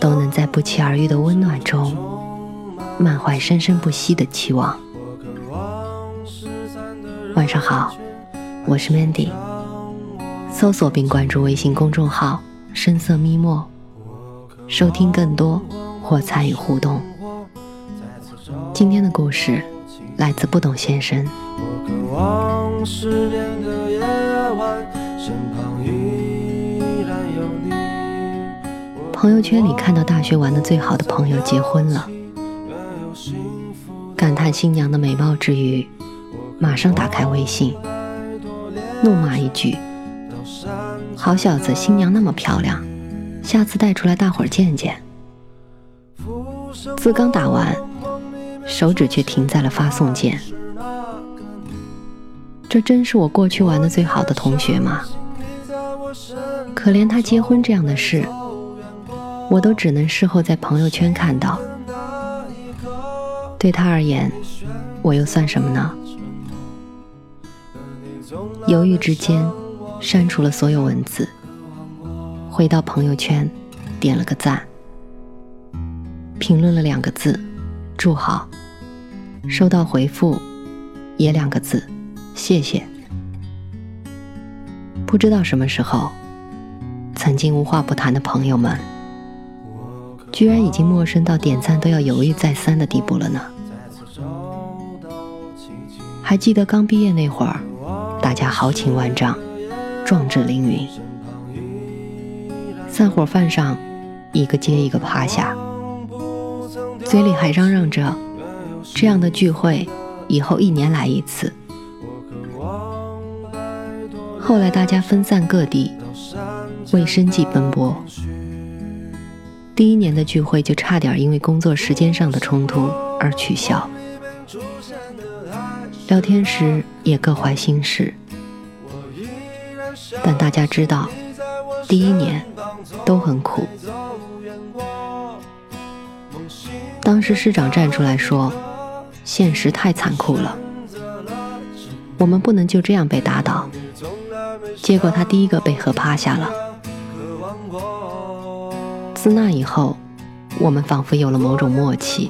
都能在不期而遇的温暖中，满怀生生不息的期望。晚上好，我是 Mandy。搜索并关注微信公众号“深色咪墨”，收听更多或参与互动。今天的故事来自不懂先生。我渴望失眠的夜晚，身旁朋友圈里看到大学玩的最好的朋友结婚了，感叹新娘的美貌之余。马上打开微信，怒骂一句：“好小子，新娘那么漂亮，下次带出来大伙儿见见。”字刚打完，手指却停在了发送键。这真是我过去玩的最好的同学吗？可怜他结婚这样的事，我都只能事后在朋友圈看到。对他而言，我又算什么呢？犹豫之间，删除了所有文字，回到朋友圈，点了个赞，评论了两个字“祝好”，收到回复也两个字“谢谢”。不知道什么时候，曾经无话不谈的朋友们，居然已经陌生到点赞都要犹豫再三的地步了呢？还记得刚毕业那会儿。大家豪情万丈，壮志凌云。散伙饭上，一个接一个趴下，嘴里还嚷嚷着：“这样的聚会以后一年来一次。”后来大家分散各地，为生计奔波。第一年的聚会就差点因为工作时间上的冲突而取消。聊天时也各怀心事，但大家知道，第一年都很苦。当时市长站出来说：“现实太残酷了，我们不能就这样被打倒。”结果他第一个被喝趴下了。自那以后，我们仿佛有了某种默契。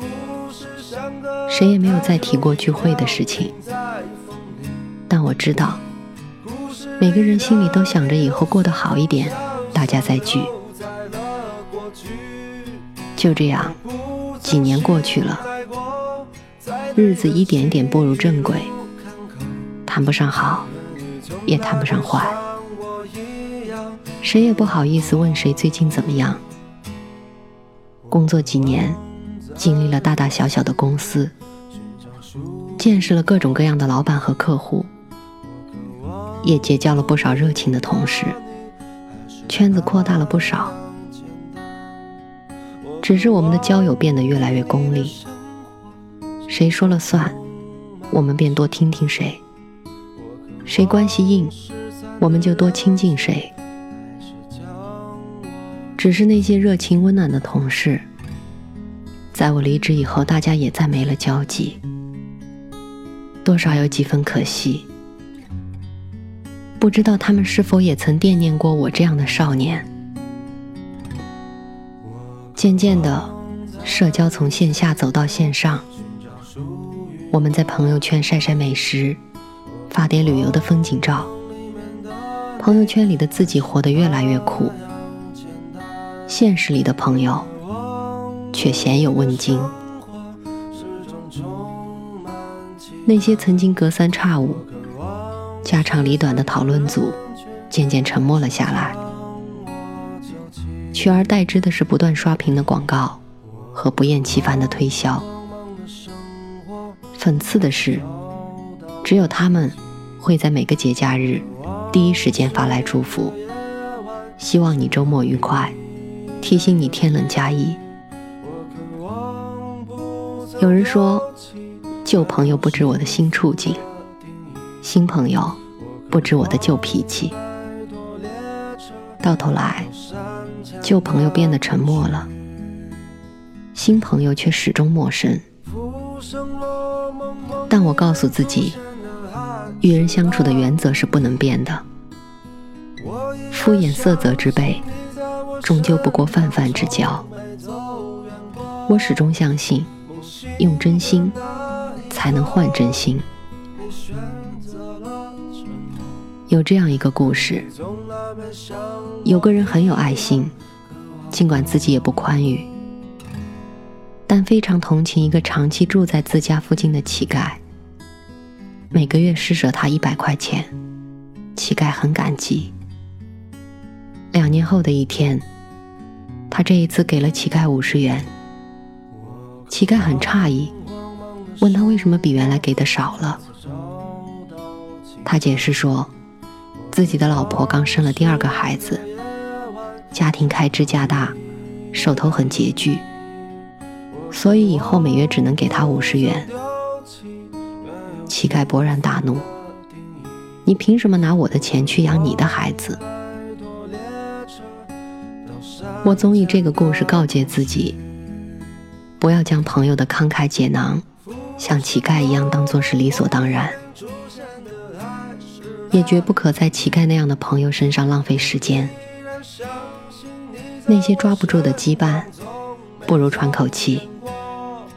谁也没有再提过聚会的事情，但我知道，每个人心里都想着以后过得好一点，大家再聚。就这样，几年过去了，日子一点点步入正轨，谈不上好，也谈不上坏，谁也不好意思问谁最近怎么样。工作几年，经历了大大小小的公司。见识了各种各样的老板和客户，也结交了不少热情的同事，圈子扩大了不少。只是我们的交友变得越来越功利，谁说了算，我们便多听听谁；谁关系硬，我们就多亲近谁。只是那些热情温暖的同事，在我离职以后，大家也再没了交集。多少有几分可惜，不知道他们是否也曾惦念过我这样的少年。渐渐的，社交从线下走到线上，我们在朋友圈晒晒美食，发点旅游的风景照。朋友圈里的自己活得越来越苦，现实里的朋友却鲜有问津。那些曾经隔三差五、家长里短的讨论组，渐渐沉默了下来，取而代之的是不断刷屏的广告和不厌其烦的推销。讽刺的是，只有他们会在每个节假日第一时间发来祝福，希望你周末愉快，提醒你天冷加衣。有人说，旧朋友不知我的新处境，新朋友不知我的旧脾气。到头来，旧朋友变得沉默了，新朋友却始终陌生。但我告诉自己，与人相处的原则是不能变的。敷衍色泽之辈，终究不过泛泛之交。我始终相信，用真心才能换真心。有这样一个故事：有个人很有爱心，尽管自己也不宽裕，但非常同情一个长期住在自家附近的乞丐，每个月施舍他一百块钱，乞丐很感激。两年后的一天，他这一次给了乞丐五十元，乞丐很诧异，问他为什么比原来给的少了，他解释说。自己的老婆刚生了第二个孩子，家庭开支加大，手头很拮据，所以以后每月只能给他五十元。乞丐勃然大怒：“你凭什么拿我的钱去养你的孩子？”我总以这个故事告诫自己，不要将朋友的慷慨解囊，像乞丐一样当做是理所当然。也绝不可在乞丐那样的朋友身上浪费时间。那些抓不住的羁绊，不如喘口气，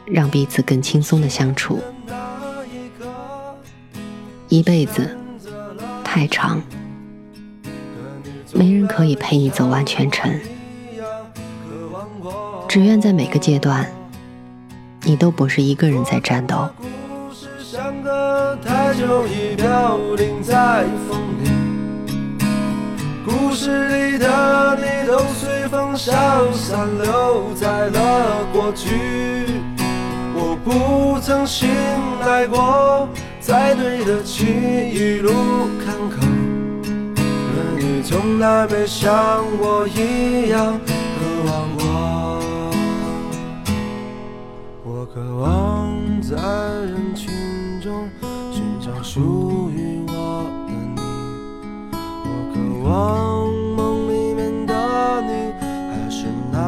让彼此更轻松的相处。一辈子太长，没人可以陪你走完全程。只愿在每个阶段，你都不是一个人在战斗。太久已飘零在风里，故事里的你都随风消散，留在了过去。我不曾醒来过，才对得起一路坎坷。可你从来没像我一样渴望渴望在人群中寻找。属于我的你，我渴望梦里面的你还是那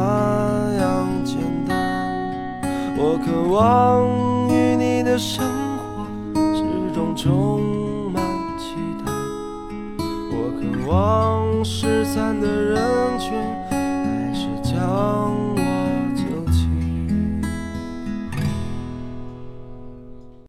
样简单。我渴望与你的生活始终充满期待。我渴望失散的人。